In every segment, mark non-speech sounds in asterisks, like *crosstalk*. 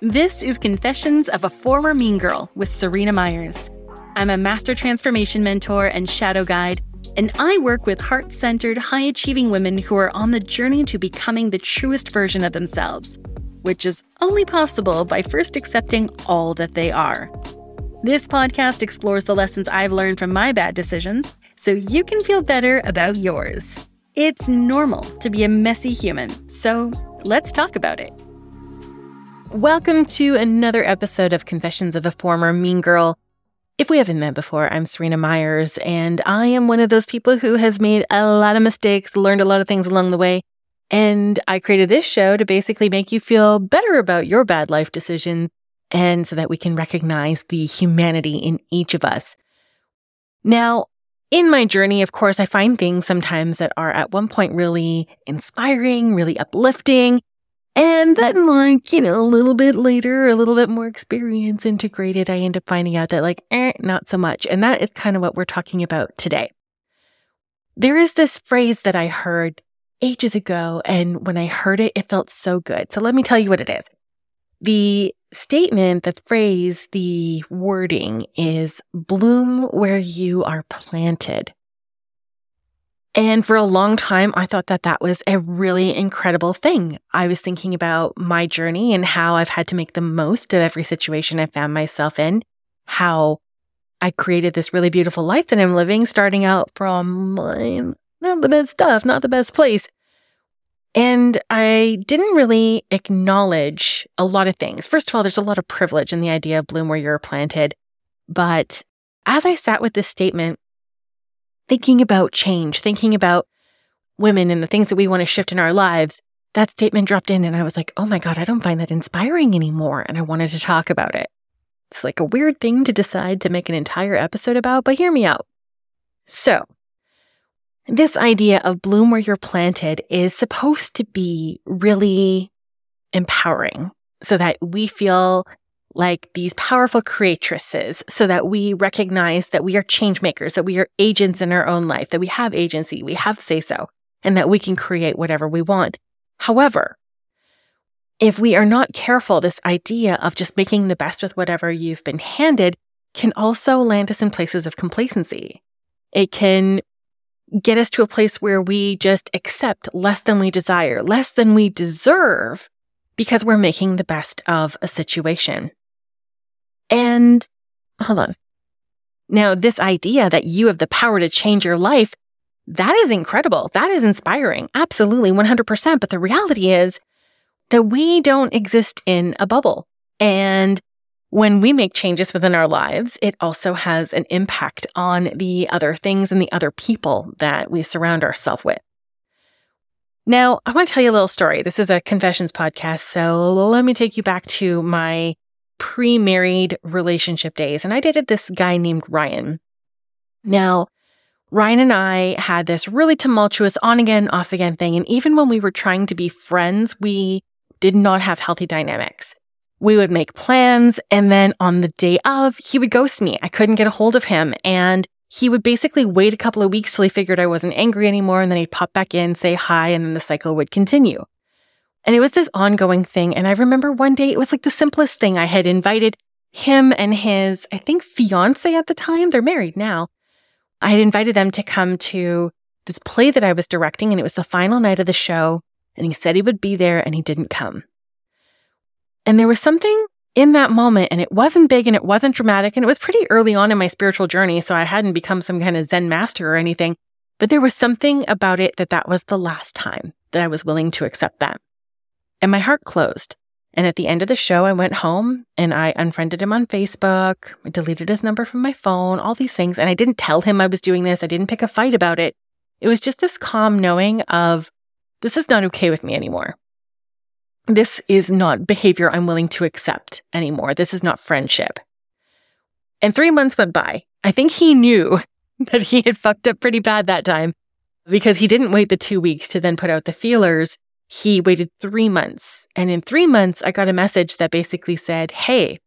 This is Confessions of a Former Mean Girl with Serena Myers. I'm a master transformation mentor and shadow guide, and I work with heart centered, high achieving women who are on the journey to becoming the truest version of themselves, which is only possible by first accepting all that they are. This podcast explores the lessons I've learned from my bad decisions so you can feel better about yours. It's normal to be a messy human, so let's talk about it. Welcome to another episode of Confessions of a Former Mean Girl. If we haven't met before, I'm Serena Myers, and I am one of those people who has made a lot of mistakes, learned a lot of things along the way. And I created this show to basically make you feel better about your bad life decisions and so that we can recognize the humanity in each of us. Now, in my journey, of course, I find things sometimes that are at one point really inspiring, really uplifting. And then, like, you know, a little bit later, a little bit more experience integrated, I end up finding out that, like, eh, not so much. And that is kind of what we're talking about today. There is this phrase that I heard ages ago. And when I heard it, it felt so good. So let me tell you what it is. The statement, the phrase, the wording is bloom where you are planted. And for a long time, I thought that that was a really incredible thing. I was thinking about my journey and how I've had to make the most of every situation I found myself in, how I created this really beautiful life that I'm living, starting out from not the best stuff, not the best place, and I didn't really acknowledge a lot of things. First of all, there's a lot of privilege in the idea of bloom where you're planted. But as I sat with this statement, thinking about change, thinking about women and the things that we want to shift in our lives, that statement dropped in and I was like, oh my God, I don't find that inspiring anymore. And I wanted to talk about it. It's like a weird thing to decide to make an entire episode about, but hear me out. So this idea of bloom where you're planted is supposed to be really empowering so that we feel like these powerful creatresses so that we recognize that we are change makers, that we are agents in our own life, that we have agency, we have say so, and that we can create whatever we want. However, if we are not careful, this idea of just making the best with whatever you've been handed can also land us in places of complacency. It can get us to a place where we just accept less than we desire, less than we deserve, because we're making the best of a situation. And hold on. Now, this idea that you have the power to change your life, that is incredible. That is inspiring. Absolutely, 100%. But the reality is that we don't exist in a bubble. And when we make changes within our lives, it also has an impact on the other things and the other people that we surround ourselves with. Now, I want to tell you a little story. This is a confessions podcast, so let me take you back to my pre married relationship days. And I dated this guy named Ryan. Now, Ryan and I had this really tumultuous on again, off again thing. And even when we were trying to be friends, we did not have healthy dynamics. We would make plans. And then on the day of, he would ghost me. I couldn't get a hold of him. And he would basically wait a couple of weeks till he figured I wasn't angry anymore. And then he'd pop back in, say hi, and then the cycle would continue. And it was this ongoing thing. And I remember one day it was like the simplest thing. I had invited him and his, I think, fiance at the time. They're married now. I had invited them to come to this play that I was directing, and it was the final night of the show. And he said he would be there, and he didn't come. And there was something in that moment, and it wasn't big and it wasn't dramatic, and it was pretty early on in my spiritual journey. So I hadn't become some kind of Zen master or anything, but there was something about it that that was the last time that I was willing to accept that. And my heart closed. And at the end of the show, I went home and I unfriended him on Facebook. I deleted his number from my phone, all these things. And I didn't tell him I was doing this. I didn't pick a fight about it. It was just this calm knowing of this is not okay with me anymore this is not behavior I'm willing to accept anymore. This is not friendship. And three months went by. I think he knew *laughs* that he had fucked up pretty bad that time because he didn't wait the two weeks to then put out the feelers. He waited three months. And in three months, I got a message that basically said, Hey,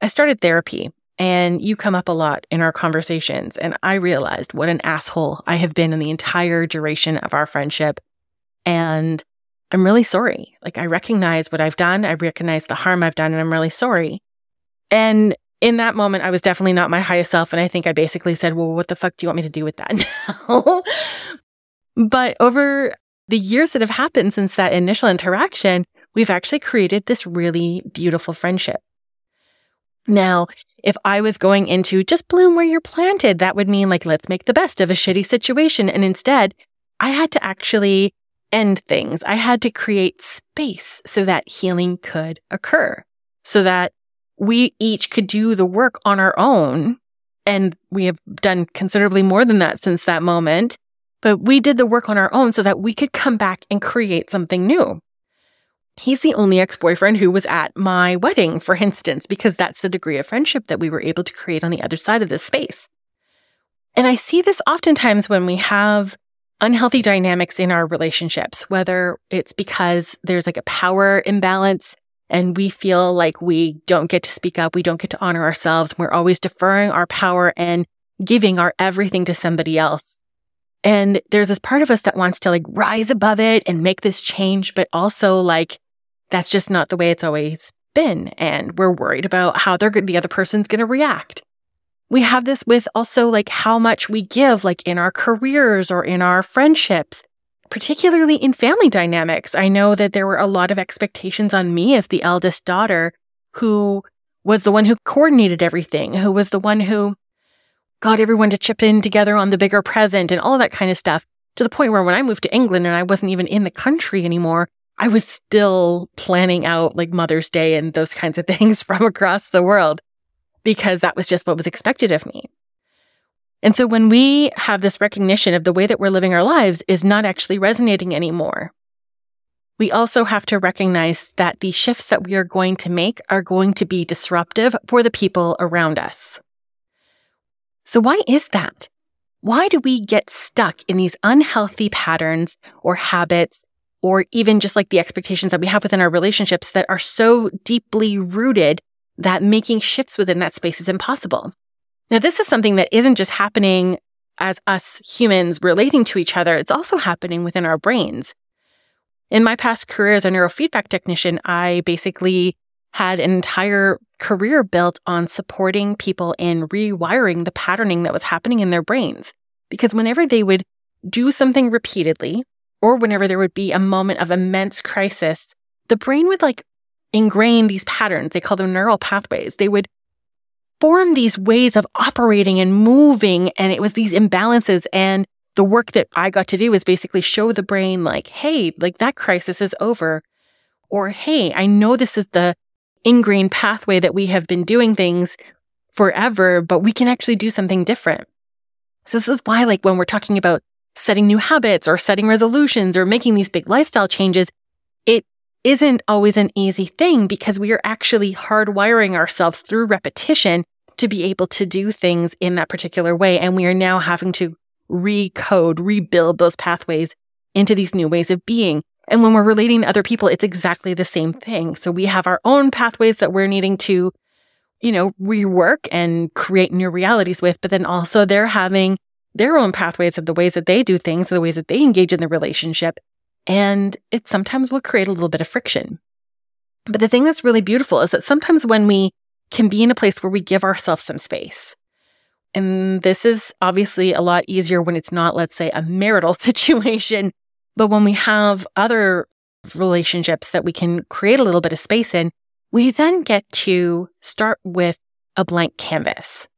I started therapy and you come up a lot in our conversations. And I realized what an asshole I have been in the entire duration of our friendship. And I'm really sorry. Like, I recognize what I've done. I recognize the harm I've done, and I'm really sorry. And in that moment, I was definitely not my highest self. And I think I basically said, Well, what the fuck do you want me to do with that *laughs* now? but over the years that have happened since that initial interaction, we've actually created this really beautiful friendship. Now, if I was going into just bloom where you're planted, that would mean like, let's make the best of a shitty situation. And instead, I had to actually end things. I had to create space so that healing could occur, so that we each could do the work on our own. And we have done considerably more than that since that moment. But we did the work on our own so that we could come back and create something new. He's the only ex boyfriend who was at my wedding, for instance, because that's the degree of friendship that we were able to create on the other side of this space. And I see this oftentimes when we have unhealthy dynamics in our relationships, whether it's because there's like a power imbalance and we feel like we don't get to speak up, we don't get to honor ourselves, we're always deferring our power and giving our everything to somebody else. And there's this part of us that wants to like rise above it and make this change, but also like that's just not the way it's always been. And we're worried about how they're the other person's going to react. We have this with also like how much we give, like in our careers or in our friendships, particularly in family dynamics. I know that there were a lot of expectations on me as the eldest daughter who was the one who coordinated everything, who was the one who got everyone to chip in together on the bigger present and all that kind of stuff to the point where when I moved to England and I wasn't even in the country anymore, I was still planning out like Mother's Day and those kinds of *laughs* things from across the world because that was just what was expected of me. And so when we have this recognition of the way that we're living our lives is not actually resonating anymore, we also have to recognize that the shifts that we are going to make are going to be disruptive for the people around us. So why is that? Why do we get stuck in these unhealthy patterns or habits or even just like the expectations that we have within our relationships that are so deeply rooted that making shifts within that space is impossible. Now, this is something that isn't just happening as us humans relating to each other, it's also happening within our brains. In my past career as a neurofeedback technician, I basically had an entire career built on supporting people in rewiring the patterning that was happening in their brains. Because whenever they would do something repeatedly, or whenever there would be a moment of immense crisis, the brain would like ingrain these patterns. They call them neural pathways. They would form these ways of operating and moving. And it was these imbalances. And the work that I got to do was basically show the brain, like, hey, like that crisis is over. Or, hey, I know this is the ingrained pathway that we have been doing things forever, but we can actually do something different. So, this is why, like, when we're talking about setting new habits or setting resolutions or making these big lifestyle changes, it isn't always an easy thing because we are actually hardwiring ourselves through repetition to be able to do things in that particular way. And we are now having to recode, rebuild those pathways into these new ways of being. And when we're relating to other people, it's exactly the same thing. So we have our own pathways that we're needing to, you know, rework and create new realities with, but then also they're having their own pathways of the ways that they do things, the ways that they engage in the relationship. And it sometimes will create a little bit of friction. But the thing that's really beautiful is that sometimes when we can be in a place where we give ourselves some space, and this is obviously a lot easier when it's not, let's say, a marital *laughs* situation, but when we have other relationships that we can create a little bit of space in, we then get to start with a blank canvas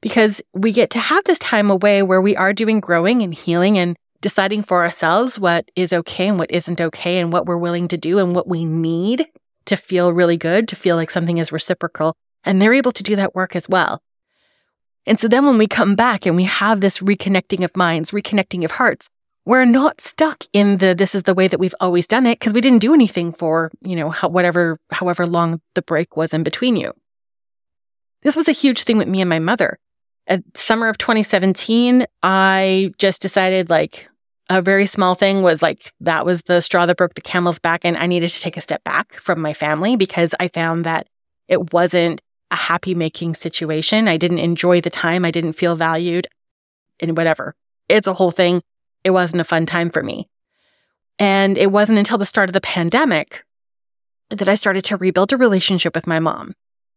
because we get to have this time away where we are doing growing and healing and deciding for ourselves what is okay and what isn't okay and what we're willing to do and what we need to feel really good, to feel like something is reciprocal. And they're able to do that work as well. And so then when we come back and we have this reconnecting of minds, reconnecting of hearts, we're not stuck in the this is the way that we've always done it because we didn't do anything for, you know, how, whatever however long the break was in between you. This was a huge thing with me and my mother at summer of 2017, I just decided like a very small thing was like that was the straw that broke the camel's back. And I needed to take a step back from my family because I found that it wasn't a happy making situation. I didn't enjoy the time. I didn't feel valued and whatever. It's a whole thing. It wasn't a fun time for me. And it wasn't until the start of the pandemic that I started to rebuild a relationship with my mom.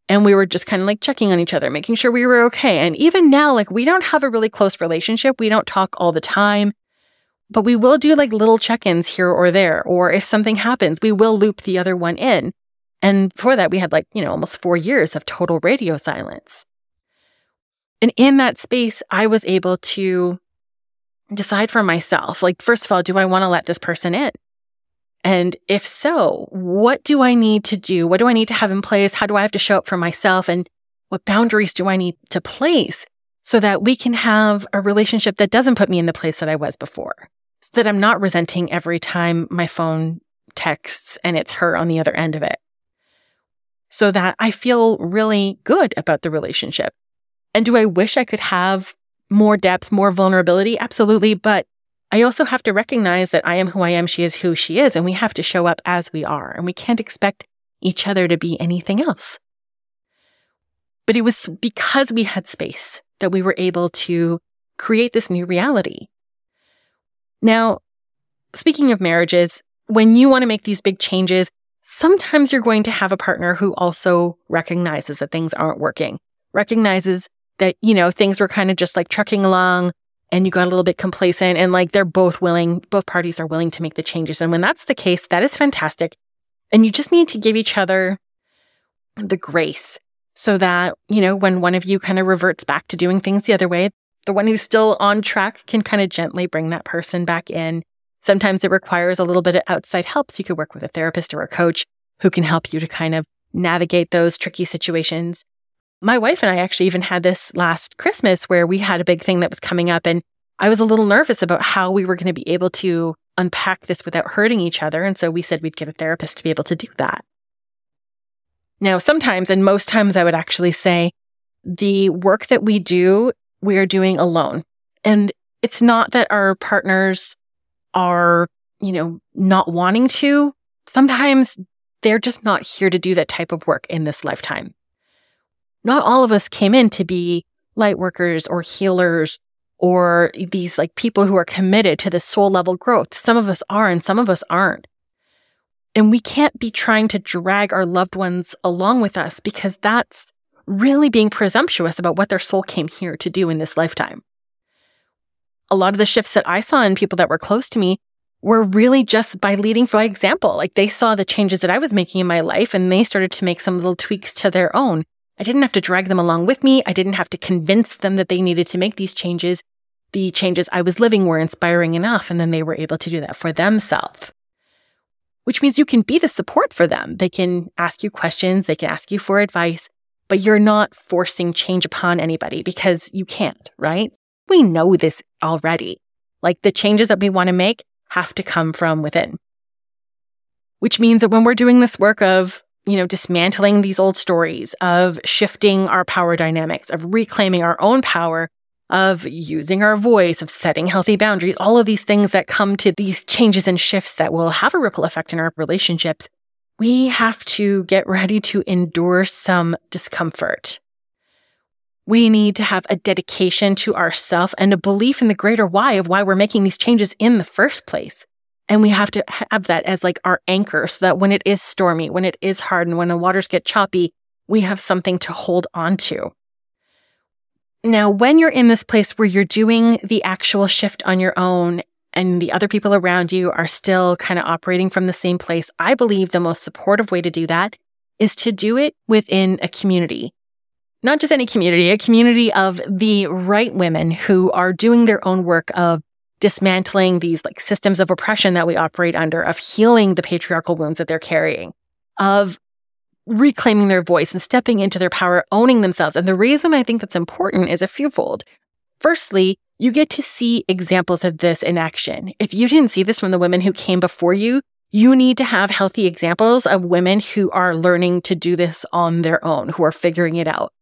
And we were just kind of like checking on each other, making sure we were okay. And even now, like we don't have a really close relationship. We don't talk all the time, but we will do like little check ins here or there. Or if something happens, we will loop the other one in. And for that, we had like, you know, almost four years of total radio silence. And in that space, I was able to decide for myself like, first of all, do I want to let this person in? And if so, what do I need to do? What do I need to have in place? How do I have to show up for myself? And what boundaries do I need to place so that we can have a relationship that doesn't put me in the place that I was before? So that I'm not resenting every time my phone texts and it's her on the other end of it. So that I feel really good about the relationship. And do I wish I could have more depth, more vulnerability? Absolutely. But I also have to recognize that I am who I am, she is who she is, and we have to show up as we are, and we can't expect each other to be anything else. But it was because we had space that we were able to create this new reality. Now, speaking of marriages, when you want to make these big changes, sometimes you're going to have a partner who also recognizes that things aren't working, recognizes that, you know, things were kind of just like trucking along and you got a little bit complacent and like they're both willing, both parties are willing to make the changes. And when that's the case, that is fantastic. And you just need to give each other the grace so that, you know, when one of you kind of reverts back to doing things the other way, the one who's still on track can kind of gently bring that person back in. Sometimes it requires a little bit of outside help. So you could work with a therapist or a coach who can help you to kind of navigate those tricky situations my wife and I actually even had this last Christmas where we had a big thing that was coming up and I was a little nervous about how we were going to be able to unpack this without hurting each other. And so we said we'd get a therapist to be able to do that. Now, sometimes, and most times, I would actually say the work that we do, we are doing alone. And it's not that our partners are, you know, not wanting to. Sometimes they're just not here to do that type of work in this lifetime not all of us came in to be light workers or healers or these like people who are committed to the soul level growth. Some of us are and some of us aren't. And we can't be trying to drag our loved ones along with us because that's really being presumptuous about what their soul came here to do in this lifetime. A lot of the shifts that I saw in people that were close to me were really just by leading by example. Like they saw the changes that I was making in my life and they started to make some little tweaks to their own. I didn't have to drag them along with me. I didn't have to convince them that they needed to make these changes. The changes I was living were inspiring enough, and then they were able to do that for themselves. Which means you can be the support for them. They can ask you questions, they can ask you for advice, but you're not forcing change upon anybody because you can't, right? We know this already. Like the changes that we want to make have to come from within. Which means that when we're doing this work of you know, dismantling these old stories, of shifting our power dynamics, of reclaiming our own power, of using our voice, of setting healthy boundaries, all of these things that come to these changes and shifts that will have a ripple effect in our relationships, we have to get ready to endure some discomfort. We need to have a dedication to ourself and a belief in the greater why of why we're making these changes in the first place. And we have to have that as like our anchor so that when it is stormy, when it is hard, and when the waters get choppy, we have something to hold on to. Now, when you're in this place where you're doing the actual shift on your own and the other people around you are still kind of operating from the same place, I believe the most supportive way to do that is to do it within a community. Not just any community, a community of the right women who are doing their own work of dismantling these like systems of oppression that we operate under, of healing the patriarchal wounds that they're carrying, of reclaiming their voice and stepping into their power, owning themselves. And the reason I think that's important is a fewfold. Firstly, you get to see examples of this in action. If you didn't see this from the women who came before you, you need to have healthy examples of women who are learning to do this on their own, who are figuring it out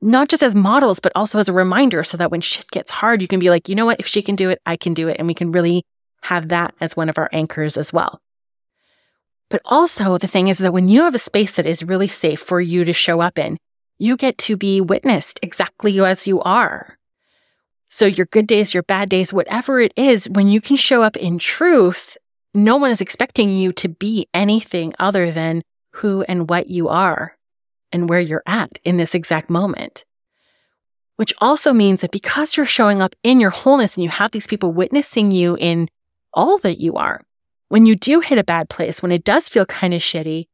not just as models, but also as a reminder so that when shit gets hard, you can be like, you know what? If she can do it, I can do it. And we can really have that as one of our anchors as well. But also, the thing is that when you have a space that is really safe for you to show up in, you get to be witnessed exactly as you are. So, your good days, your bad days, whatever it is, when you can show up in truth, no one is expecting you to be anything other than who and what you are and where you're at in this exact moment. Which also means that because you're showing up in your wholeness and you have these people witnessing you in all that you are, when you do hit a bad place, when it does feel kind of shitty,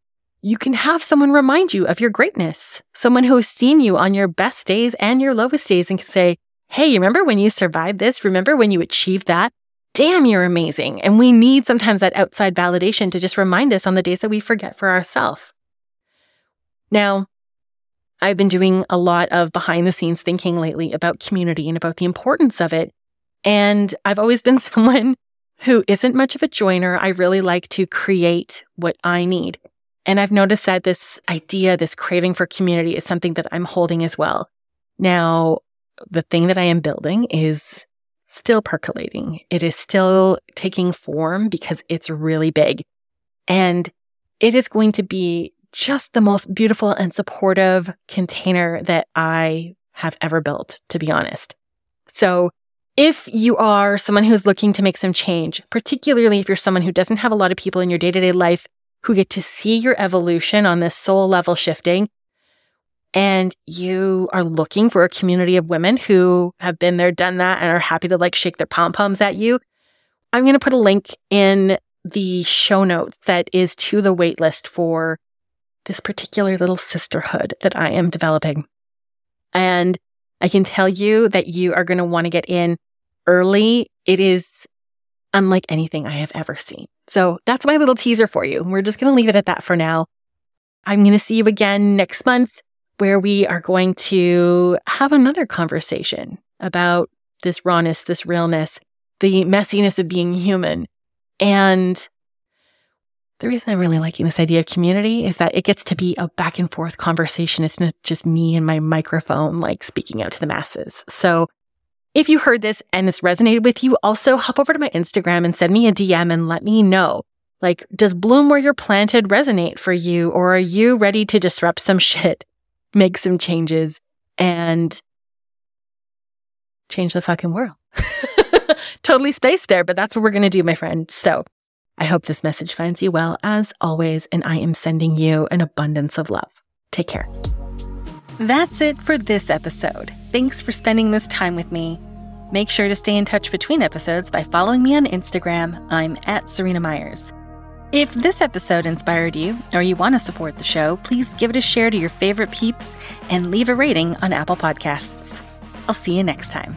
you can have someone remind you of your greatness, someone who has seen you on your best days and your lowest days and can say, Hey, you remember when you survived this? Remember when you achieved that? Damn, you're amazing. And we need sometimes that outside validation to just remind us on the days that we forget for ourselves. Now, I've been doing a lot of behind the scenes thinking lately about community and about the importance of it. And I've always been *laughs* someone who isn't much of a joiner. I really like to create what I need. And I've noticed that this idea, this craving for community is something that I'm holding as well. Now, the thing that I am building is still percolating. It is still taking form because it's really big. And it is going to be just the most beautiful and supportive container that I have ever built, to be honest. So if you are someone who's looking to make some change, particularly if you're someone who doesn't have a lot of people in your day to day life who get to see your evolution on this soul level shifting. And you are looking for a community of women who have been there, done that, and are happy to like shake their pom poms at you. I'm going to put a link in the show notes that is to the waitlist for this particular little sisterhood that I am developing. And I can tell you that you are going to want to get in early. It is unlike anything I have ever seen. So that's my little teaser for you. We're just going to leave it at that for now. I'm going to see you again next month where we are going to have another conversation about this rawness, this realness, the messiness of being human. And the reason I'm really liking this idea of community is that it gets to be a back and forth conversation. It's not just me and my microphone, like speaking out to the masses. So if you heard this and this resonated with you, also hop over to my Instagram and send me a DM and let me know. Like, does bloom where you're planted resonate for you? Or are you ready to disrupt some shit, make some changes, and change the fucking world? *laughs* totally spaced there, but that's what we're going to do, my friend. So I hope this message finds you well as always, and I am sending you an abundance of love. Take care. That's it for this episode. Thanks for spending this time with me. Make sure to stay in touch between episodes by following me on Instagram. I'm at Serena Myers. If this episode inspired you or you want to support the show, please give it a share to your favorite peeps and leave a rating on Apple Podcasts. I'll see you next time.